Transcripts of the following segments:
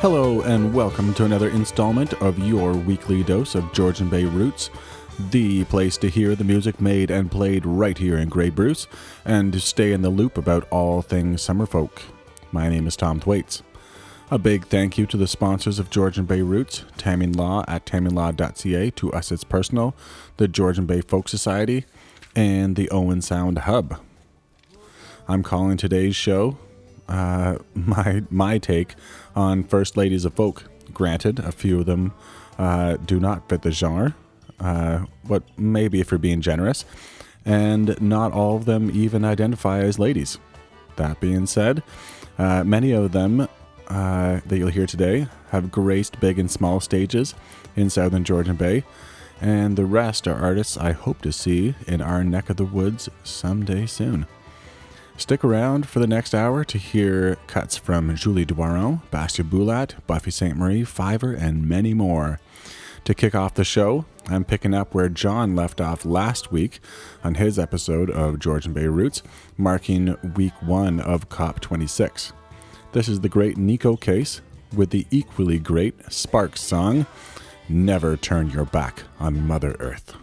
Hello, and welcome to another installment of your weekly dose of Georgian Bay Roots, the place to hear the music made and played right here in Grey Bruce, and to stay in the loop about all things summer folk. My name is Tom Thwaites. A big thank you to the sponsors of Georgian Bay Roots, Tamming Law at tamminglaw.ca, to us it's personal, the Georgian Bay Folk Society, and the Owen Sound Hub. I'm calling today's show uh, my my take on First Ladies of Folk. Granted, a few of them uh, do not fit the genre, uh, what maybe if you're being generous, and not all of them even identify as ladies. That being said, uh, many of them uh, that you'll hear today have graced big and small stages in southern Georgian Bay, and the rest are artists I hope to see in our neck of the woods someday soon. Stick around for the next hour to hear cuts from Julie Doiron, Basia Bulat, Buffy Sainte-Marie, Fiver, and many more. To kick off the show, I'm picking up where John left off last week on his episode of Georgian Bay Roots, marking week one of COP26. This is the great Neko Case with the equally great Sparks song, Never Turn Your Back on Mother Earth.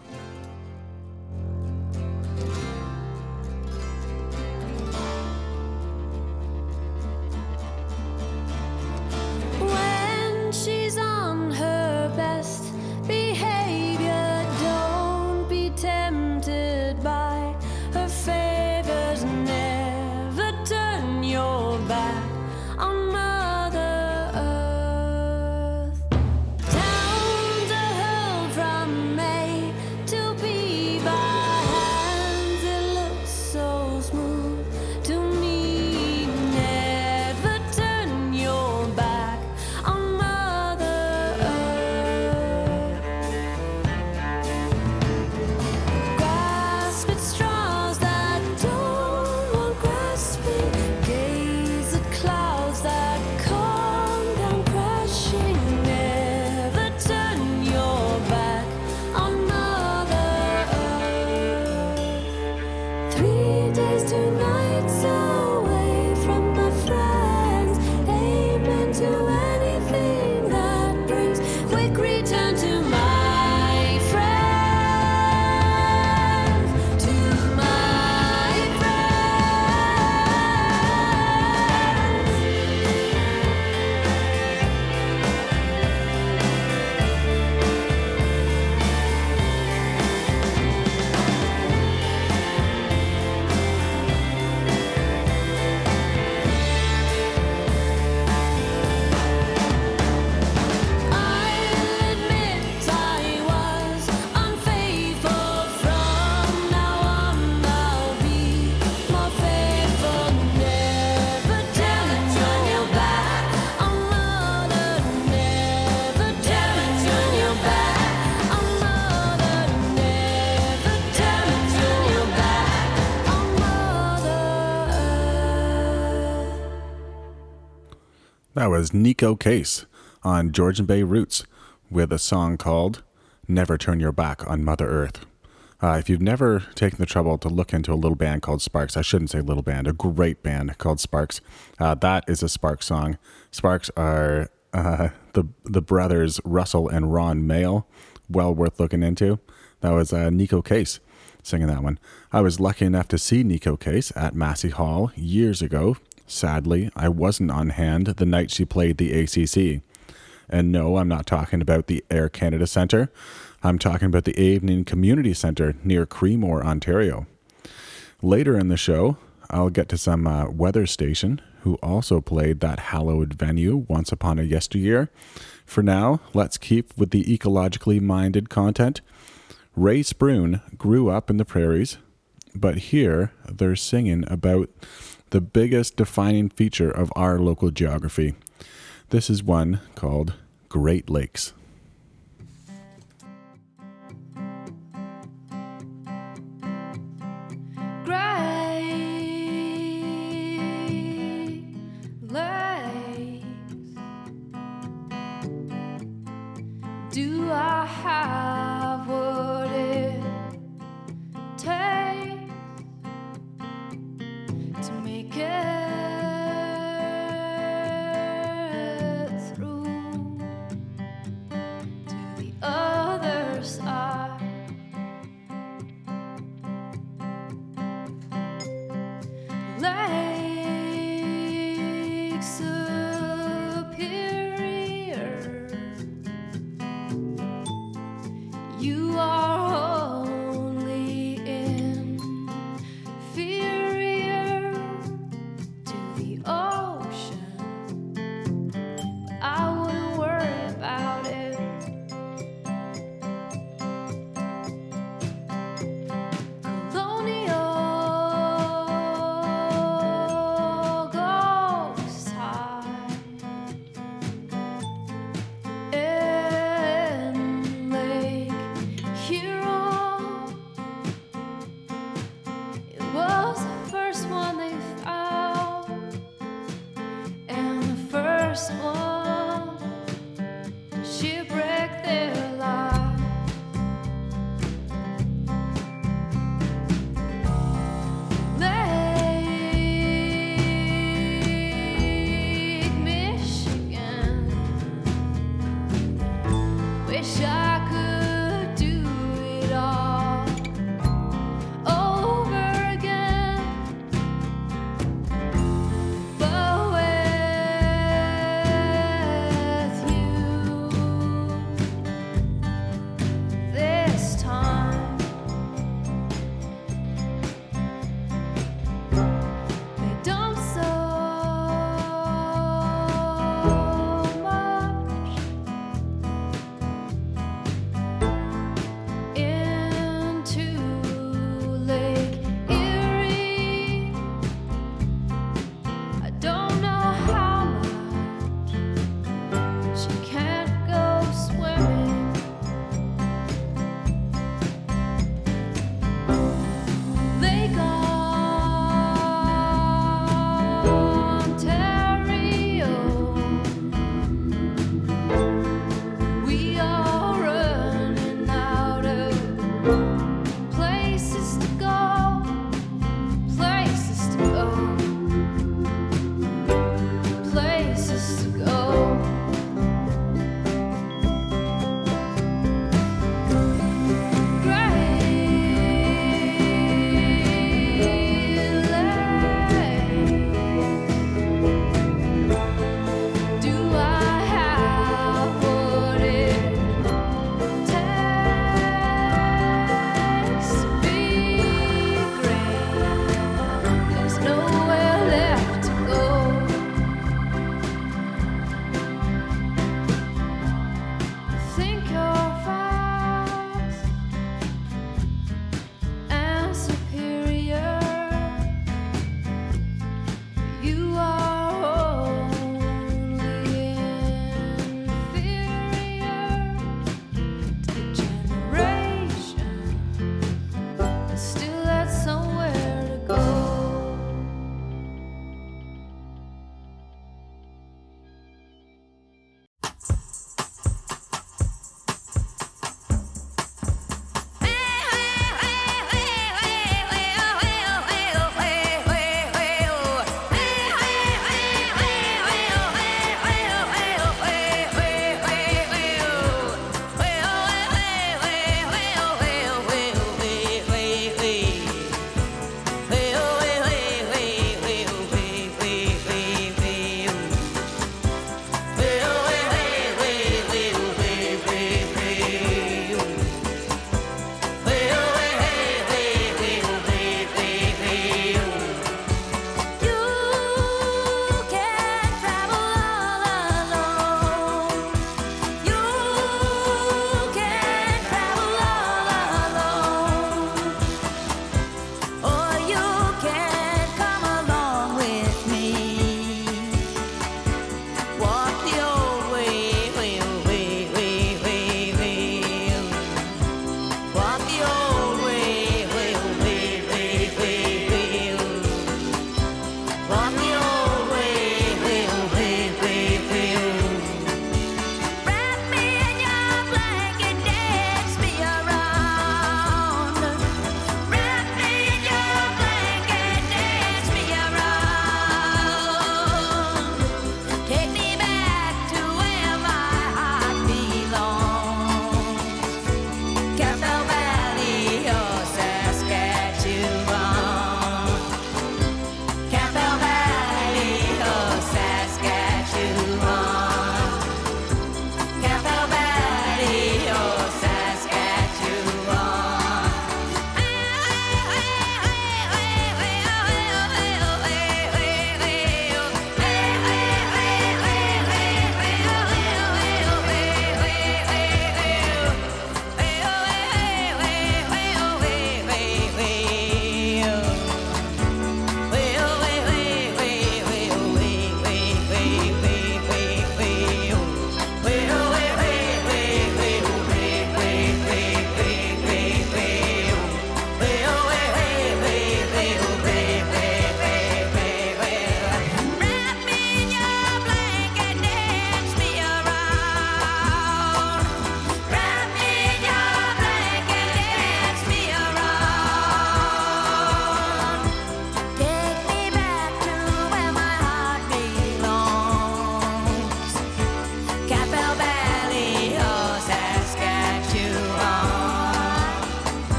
That was Neko Case on Georgian Bay Roots with a song called Never Turn Your Back on Mother Earth. Uh, if you've never taken the trouble to look into a little band called Sparks, I shouldn't say little band, a great band called Sparks, uh, that is a Sparks song. Sparks are uh, the the brothers Russell and Ron Mael, well worth looking into. That was uh, Neko Case singing that one. I was lucky enough to see Neko Case at Massey Hall years ago. Sadly, I wasn't on hand the night she played the ACC. And no, I'm not talking about the Air Canada Centre. I'm talking about the Avening Community Centre near Creemore, Ontario. Later in the show, I'll get to some uh, weather station who also played that hallowed venue once upon a yesteryear. For now, let's keep with the ecologically minded content. Rae Spoon grew up in the prairies, but here they're singing about the biggest defining feature of our local geography. This is one called Great Lakes. Do I have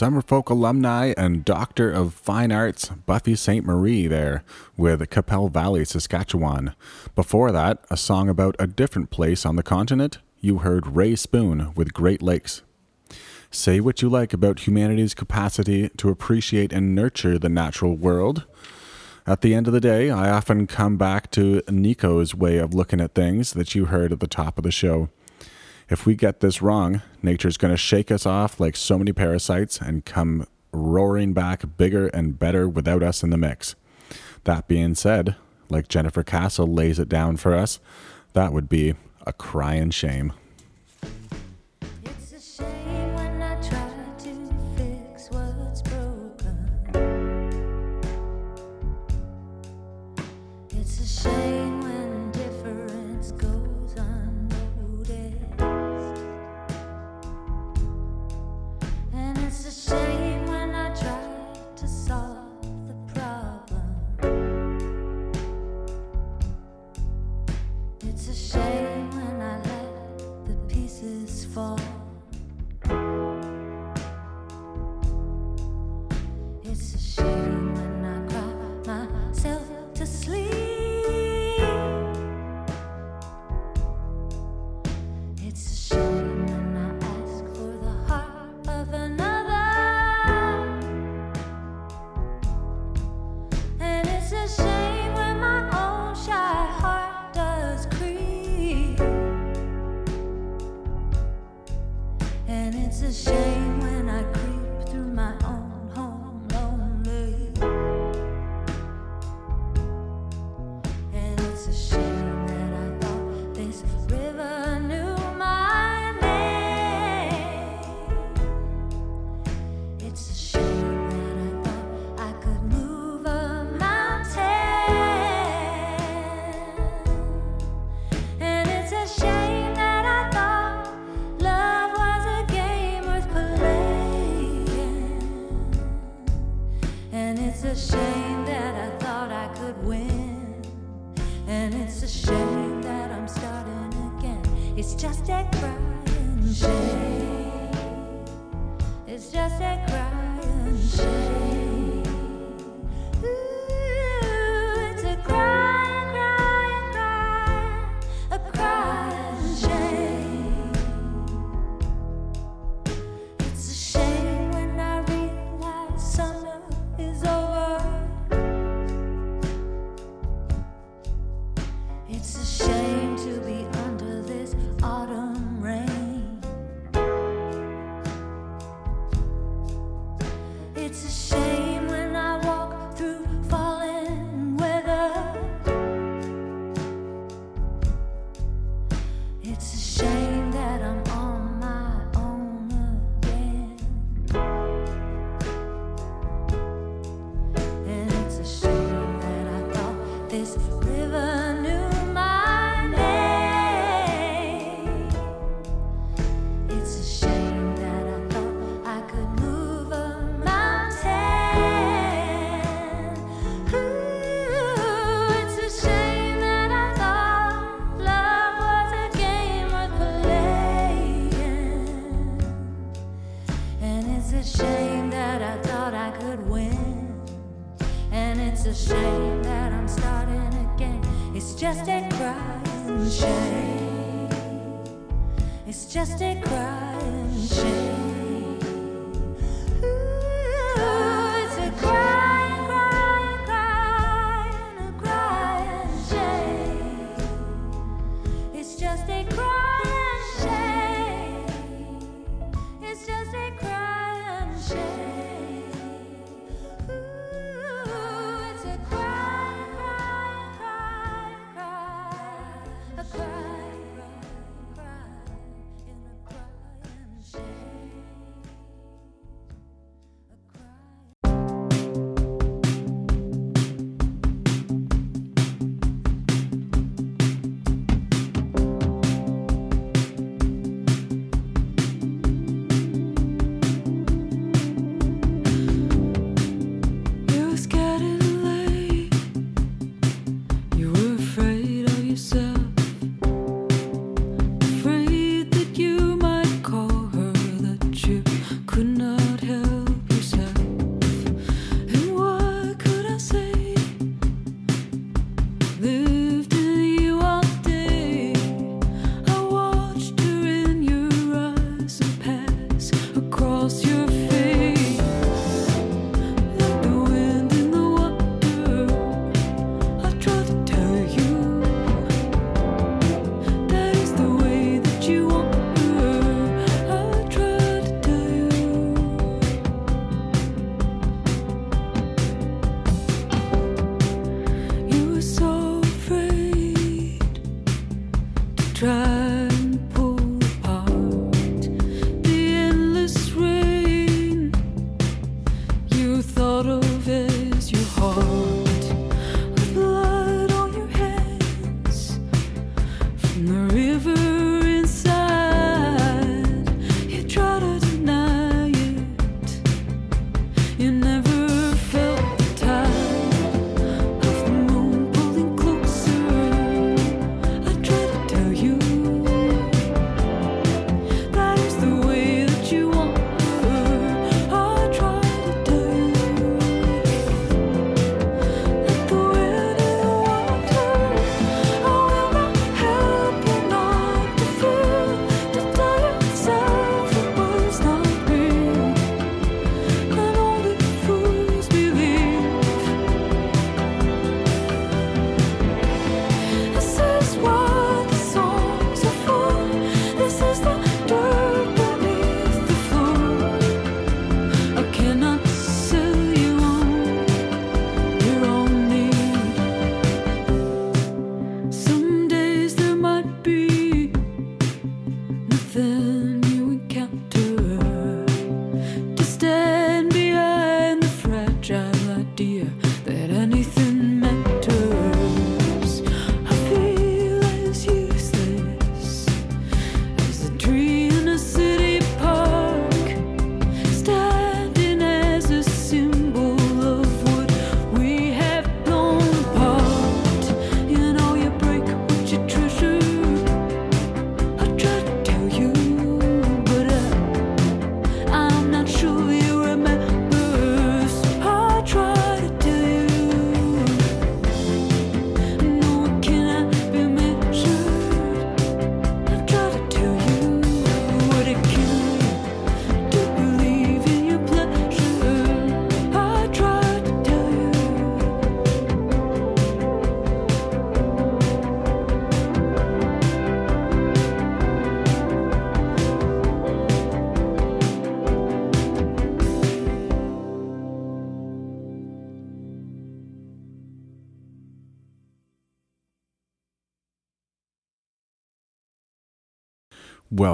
Summerfolk alumni and Doctor of Fine Arts Buffy Sainte-Marie there with Qu'Appelle Valley, Saskatchewan. Before that, a song about a different place on the continent, you heard Rae Spoon with Great Lakes. Say what you like about humanity's capacity to appreciate and nurture the natural world. At the end of the day, I often come back to Neko's way of looking at things that you heard at the top of the show. If we get this wrong, nature's going to shake us off like so many parasites and come roaring back bigger and better without us in the mix. That being said, like Jennifer Castle lays it down for us, that would be a crying shame.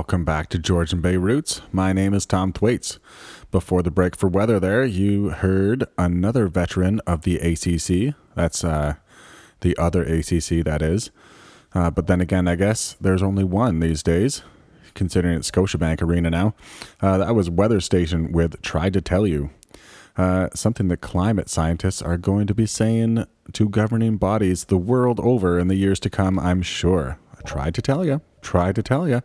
Welcome back to Georgian Bay Roots. My name is Tom Thwaites. Before the break for weather, there you heard another veteran of the ACC. That's uh, the other ACC, that is. Uh, but then again, I guess there's only one these days, considering it's Scotiabank Arena now. Uh, that was Weather Station with Tried to Tell You. Uh, something that climate scientists are going to be saying to governing bodies the world over in the years to come, I'm sure. I tried to tell you. Tried to tell you.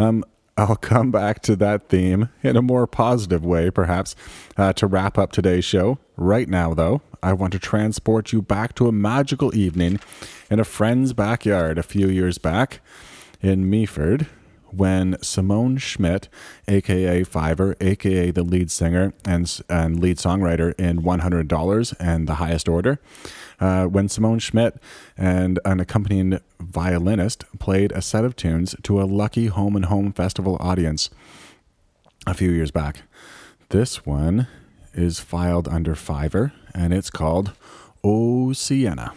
Um, I'll come back to that theme in a more positive way, perhaps, uh, to wrap up today's show. Right now, though, I want to transport you back to a magical evening in a friend's backyard a few years back in Meaford when Simone Schmidt, aka Fiver, aka the lead singer and, and lead songwriter in $100 and the highest order, uh, when Simone Schmidt and an accompanying violinist played a set of tunes to a lucky home and home festival audience a few years back. This one is filed under Fiver and it's called O Sienna.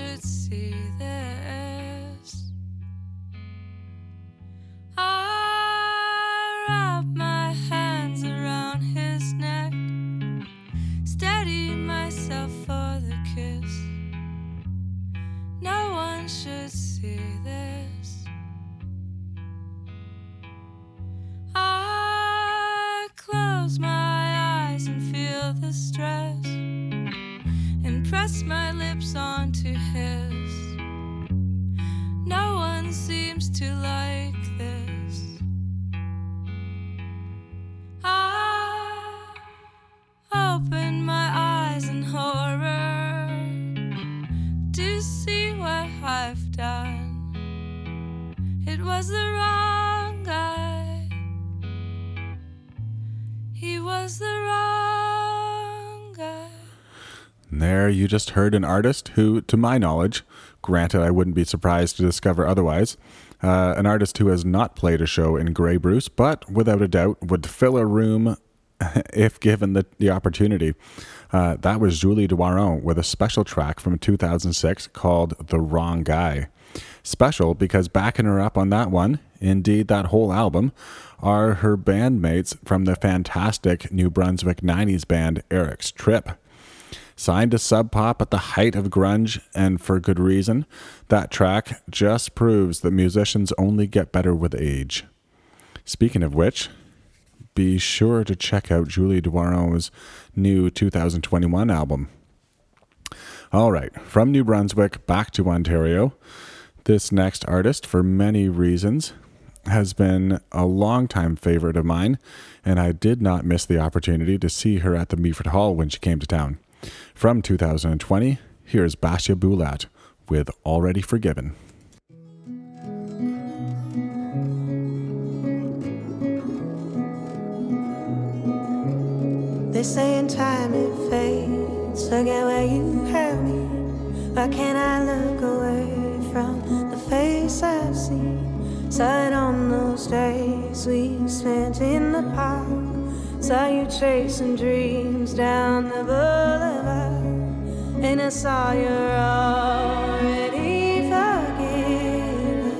Should see this. Just heard an artist who, to my knowledge, granted I wouldn't be surprised to discover otherwise, uh, an artist who has not played a show in Grey Bruce, but without a doubt would fill a room if given the, the opportunity. Uh, that was Julie Doiron with a special track from 2006 called The Wrong Guy. Special because backing her up on that one, indeed that whole album, are her bandmates from the fantastic New Brunswick 90s band Eric's Trip. Signed to Sub Pop at the height of grunge, and for good reason, that track just proves that musicians only get better with age. Speaking of which, be sure to check out Julie Doiron's new 2021 album. All right, from New Brunswick back to Ontario. This next artist, for many reasons, has been a longtime favorite of mine, and I did not miss the opportunity to see her at the Meaford Hall when she came to town. From 2020, here's Basia Bulat with Already Forgiven. They say in time it fades. Forget where you have me. Why can't I look away from the face I've seen? It on those days we spent in the park. Saw you chasing dreams down the boulevard. and I saw you're already forgiven.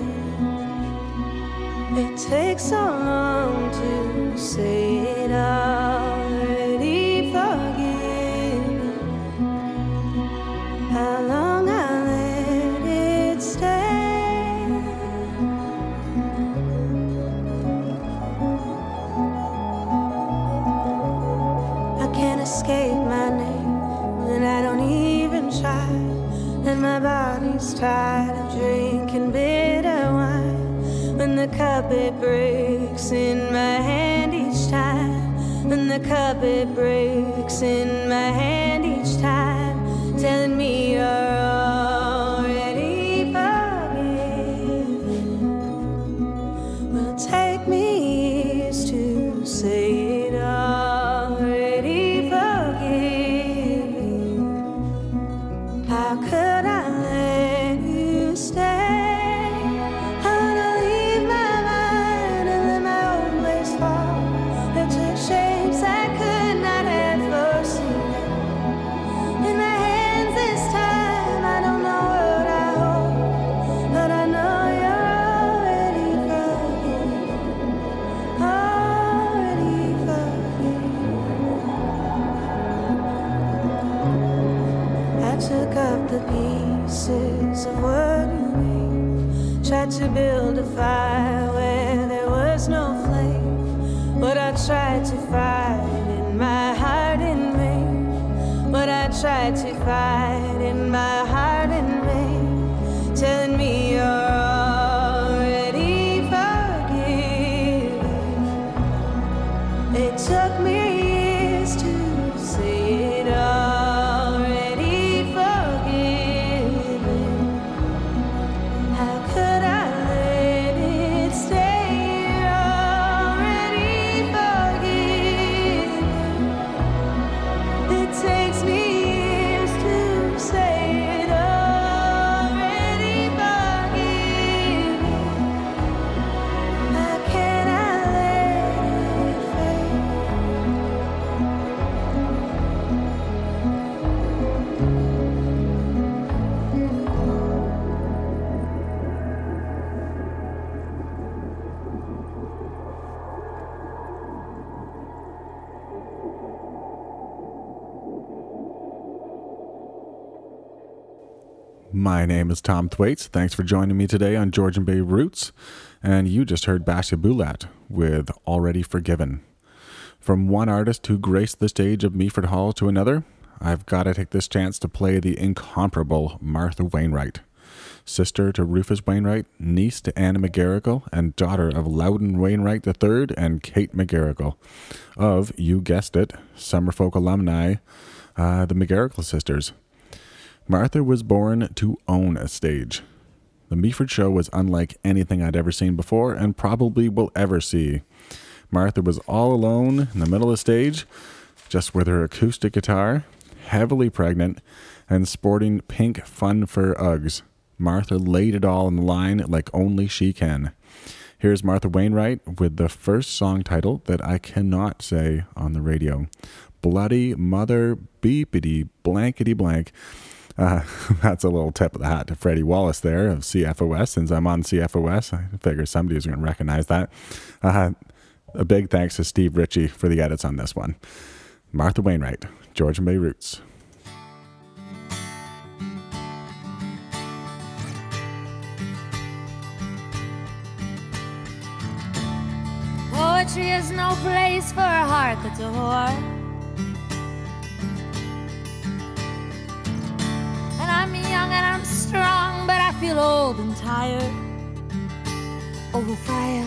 It takes so long to say it already my name, and I don't even try. And my body's tired of drinking bitter wine. When the cup it breaks in my hand each time. When the cup it breaks in my hand each time, telling me you're already My name is Tom Thwaites. Thanks for joining me today on Georgian Bay Roots. And you just heard Basia Bulat with Already Forgiven. From one artist who graced the stage of Meaford Hall to another, I've got to take this chance to play the incomparable Martha Wainwright. Sister to Rufus Wainwright, niece to Anna McGarrigle, and daughter of Loudon Wainwright III and Kate McGarrigle, of, you guessed it, Summerfolk alumni, uh, the McGarrigle sisters. Martha was born to own a stage. The Meaford show was unlike anything I'd ever seen before and probably will ever see. Martha was all alone in the middle of the stage, just with her acoustic guitar, heavily pregnant, and sporting pink fun fur Uggs. Martha laid it all on the line like only she can. Here's Martha Wainwright with the first song title that I cannot say on the radio Bloody Mother Beepity Blankety Blank. Uh, that's a little tip of the hat to Freddie Wallace there of CFOS. Since I'm on CFOS, I figure somebody's going to recognize that. Uh, a big thanks to Steve Ritchie for the edits on this one. Martha Wainwright, Georgian Bay Roots. Poetry is no place for a heart that's a whore. And I'm young and I'm strong, but I feel old and tired. Overfired.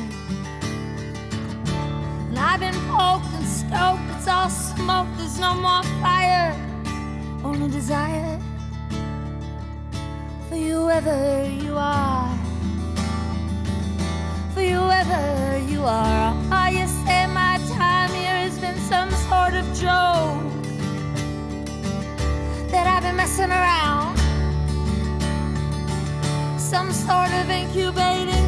And I've been poked and stoked, it's all smoke, there's no more fire. Only desire for you ever you are for you ever you are. Oh, you say my time here has been some sort of joke that I've been messing around. Some sort of incubating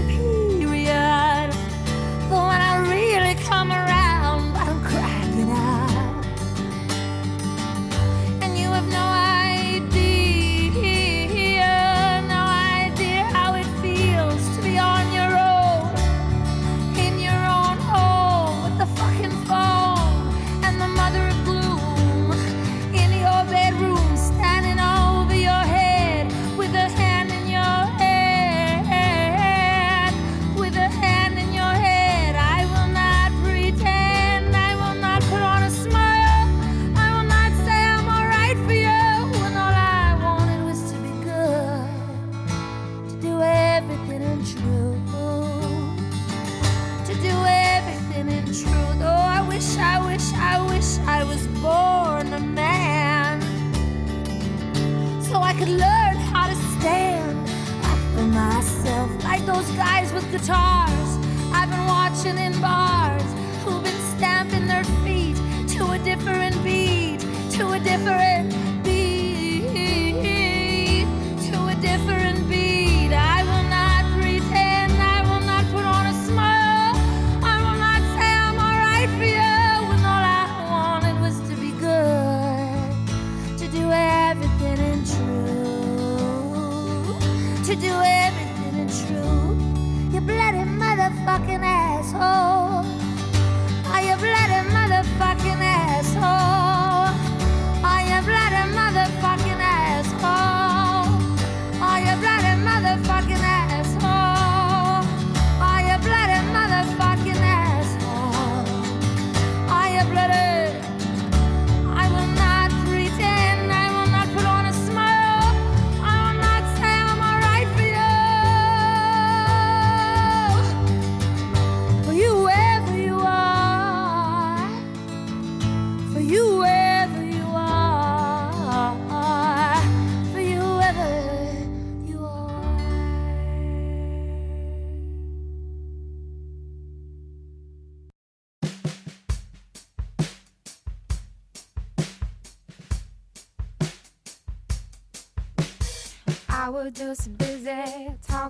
guitar told.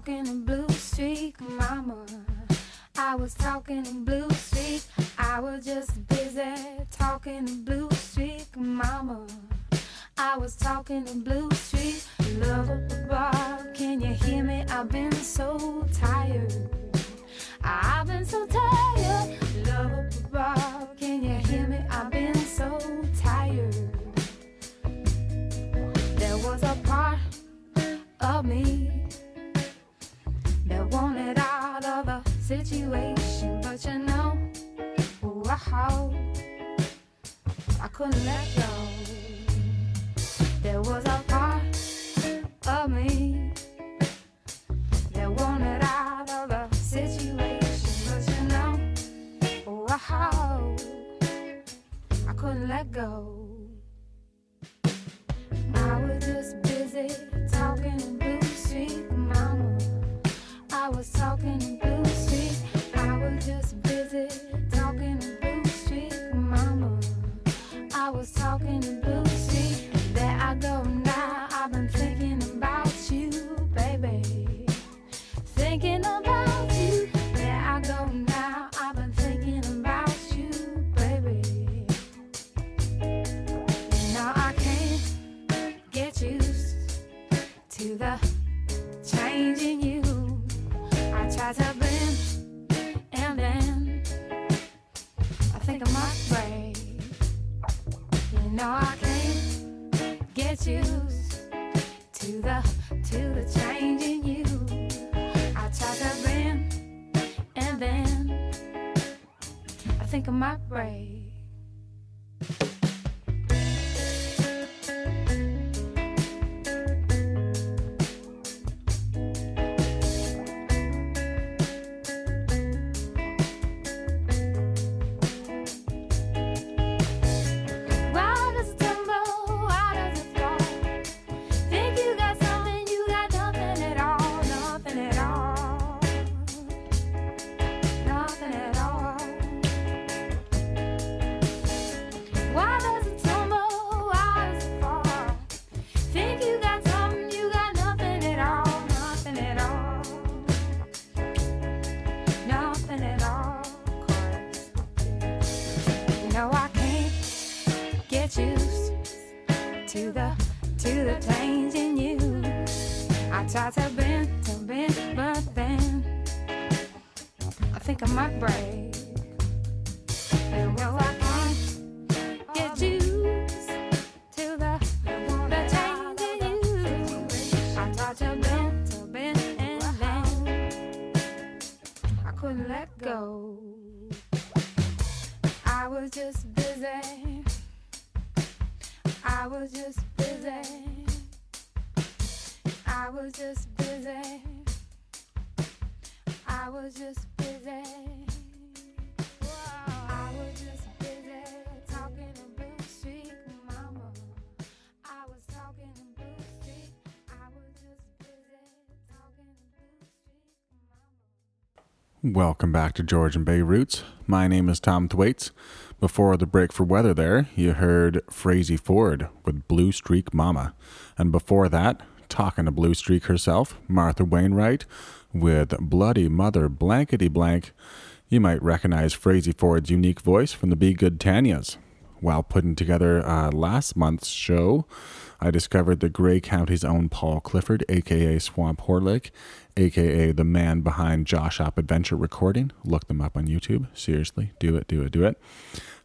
talking in blue streak, mama. I was talking in blue streak. I was just busy talking in blue streak, mama. I was talking in blue streak. Love above, can you hear me? I've been so tired. I've been so tired. Love above, can you hear me? I've been so tired. There was a part of me situation, but you know, wow, I couldn't let go. There was a part of me that wanted out of the situation, but you know, wow, I couldn't let go. I was just busy talking in blue street mama. I was talking in blue. bed then. I think I might break. I can't get to the you. I tried to bend, to bend and bend. I couldn't let go. I was just busy. I was just busy. I was just busy. I was just busy. Talking to Blue Mama. Welcome back to Georgian Bay Roots. My name is Tom Thwaites. Before the break for weather, there, you heard Frazey Ford with Blue Streak Mama. And before that, talking to Blue Streak herself, Martha Wainwright, with Bloody Mother Blankety Blank. You might recognize Frazey Ford's unique voice from the Be Good Tanyas. While putting together uh, last month's show, I discovered that Grey County's own Paul Clifford, aka Swamp Horlick, aka the man behind Josh Up Adventure Recording. Look them up on YouTube. Seriously, do it, do it, do it.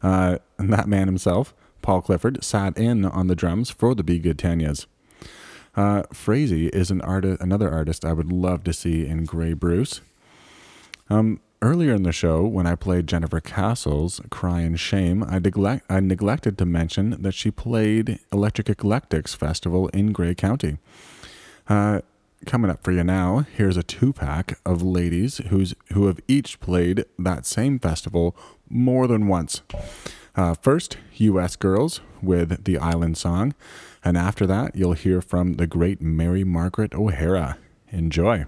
Uh, and that man himself, Paul Clifford, sat in on the drums for the Be Good Tanyas. Uh, Frazey is an artist, another artist I would love to see in Grey Bruce. Um, earlier in the show, when I played Jennifer Castle's "Cry and Shame," I, neglect, I neglected to mention that she played Electric Eclectics Festival in Grey County. Uh, coming up for you now, here's a two-pack of ladies who's who have each played that same festival more than once. Uh, first, U.S. Girls with the Island Song. And after that, you'll hear from the great Mary Margaret O'Hara. Enjoy.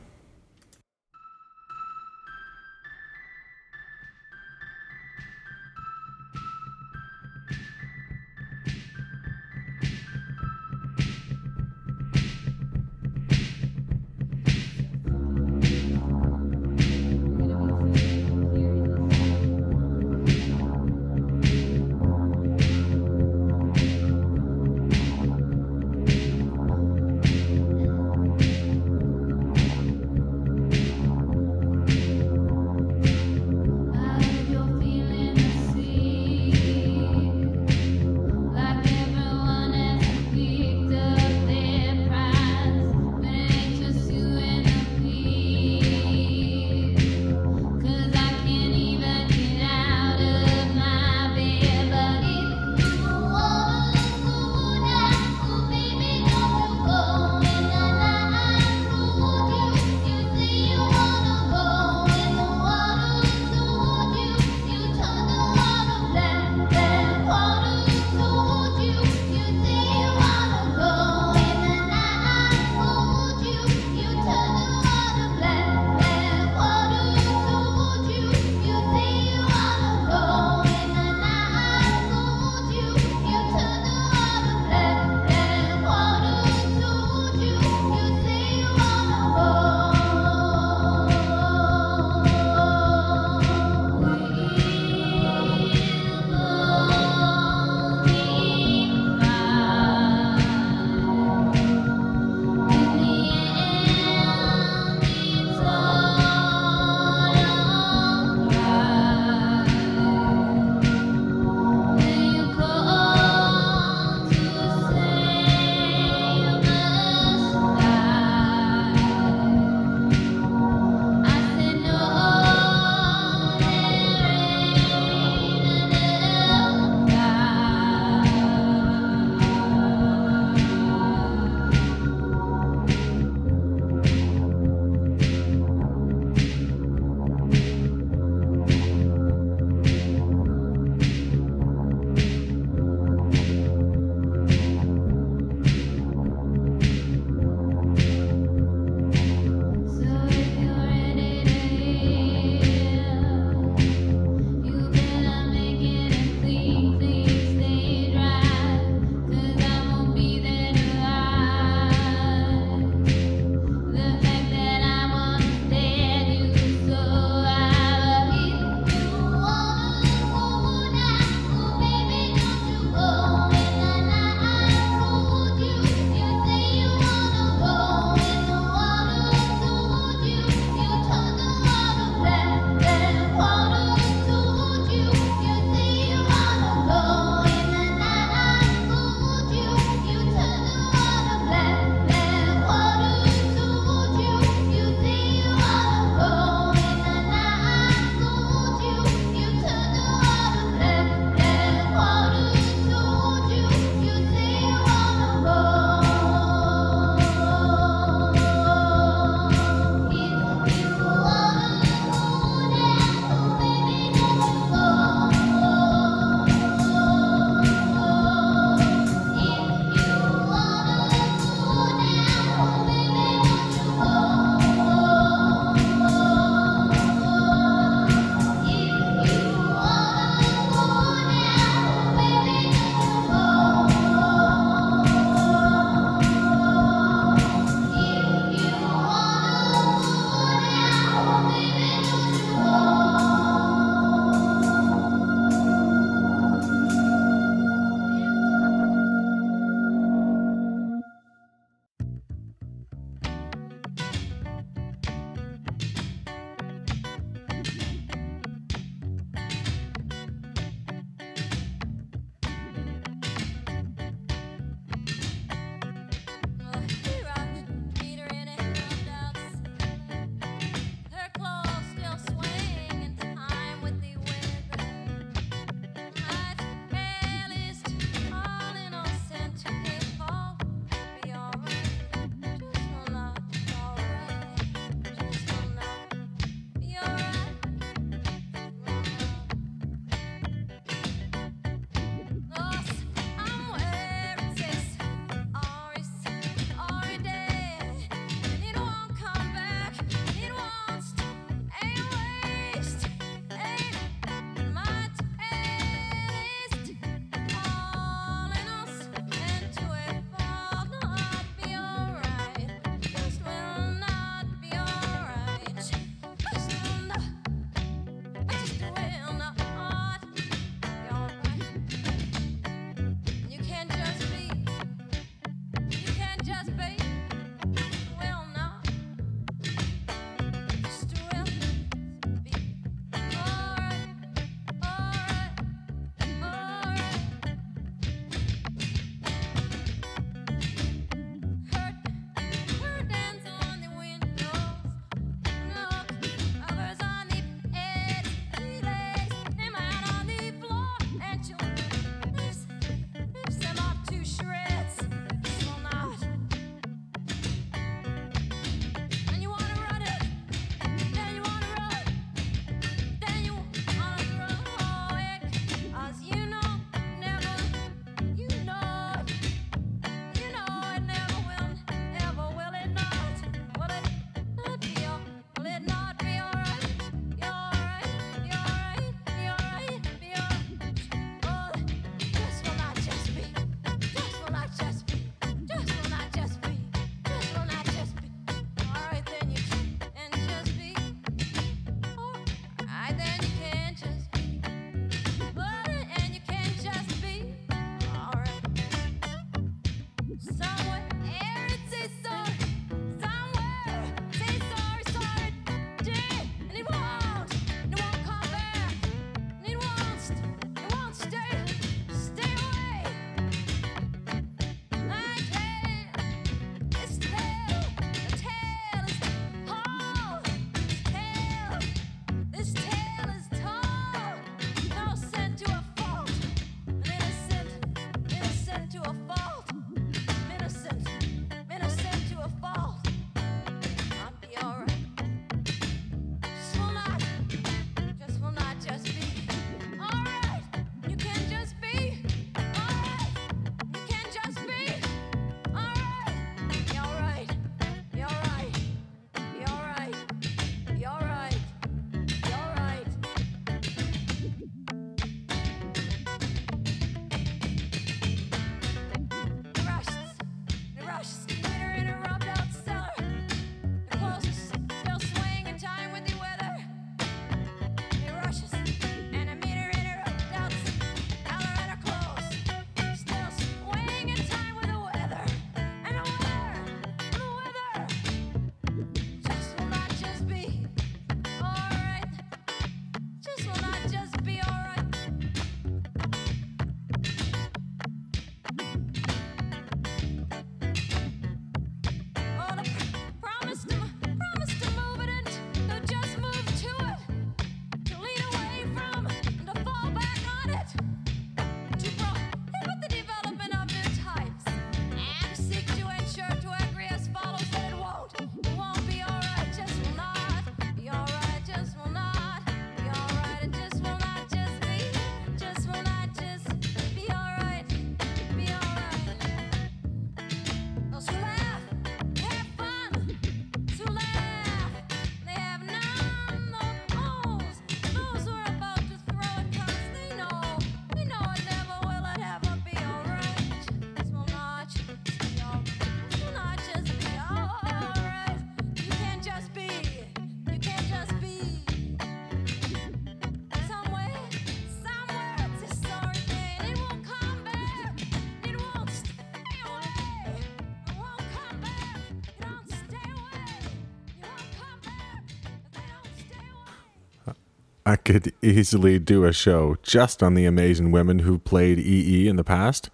I could easily do a show just on the amazing women who played EE in the past.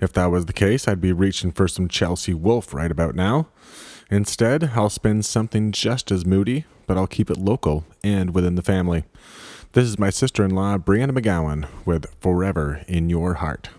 If that was the case, I'd be reaching for some Chelsea Wolfe right about now. Instead, I'll spin something just as moody, but I'll keep it local and within the family. This is my sister in law, Brianna McGowan, with Forever in Your Heart.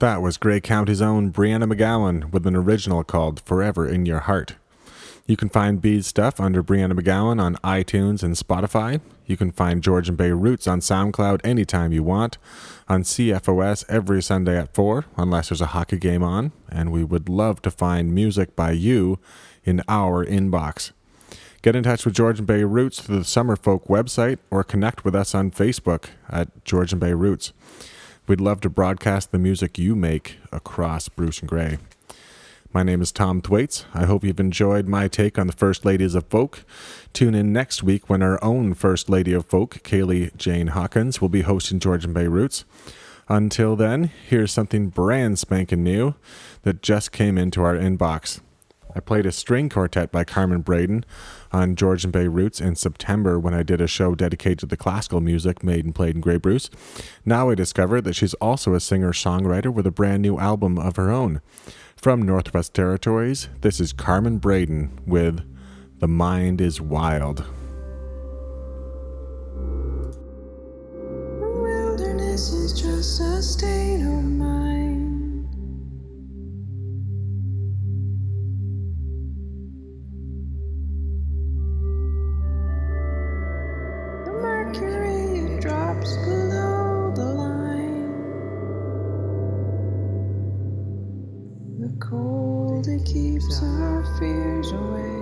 That was Grey County's own Brianna McGowan with an original called Forever in Your Heart. You can find Bede's stuff under Brianna McGowan on iTunes and Spotify. You can find Georgian Bay Roots on SoundCloud anytime you want, on CFOS every Sunday at 4, unless there's a hockey game on, and we would love to find music by you in our inbox. Get in touch with Georgian Bay Roots through the Summerfolk website or connect with us on Facebook at Georgian Bay Roots. We'd love to broadcast the music you make across Bruce and Grey. My name is Tom Thwaites. I hope you've enjoyed my take on the First Ladies of Folk. Tune in next week when our own First Lady of Folk, Kaylee Jane Hawkins, will be hosting Georgian Bay Roots. Until then, here's something brand spanking new that just came into our inbox. I played a string quartet by Carmen Braden on Georgian Bay Roots in September when I did a show dedicated to the classical music made and played in Grey Bruce. Now I discovered that she's also a singer songwriter with a brand new album of her own. From Northwest Territories, this is Carmen Braden with The Mind is Wild. Wilderness is keeps our fears away.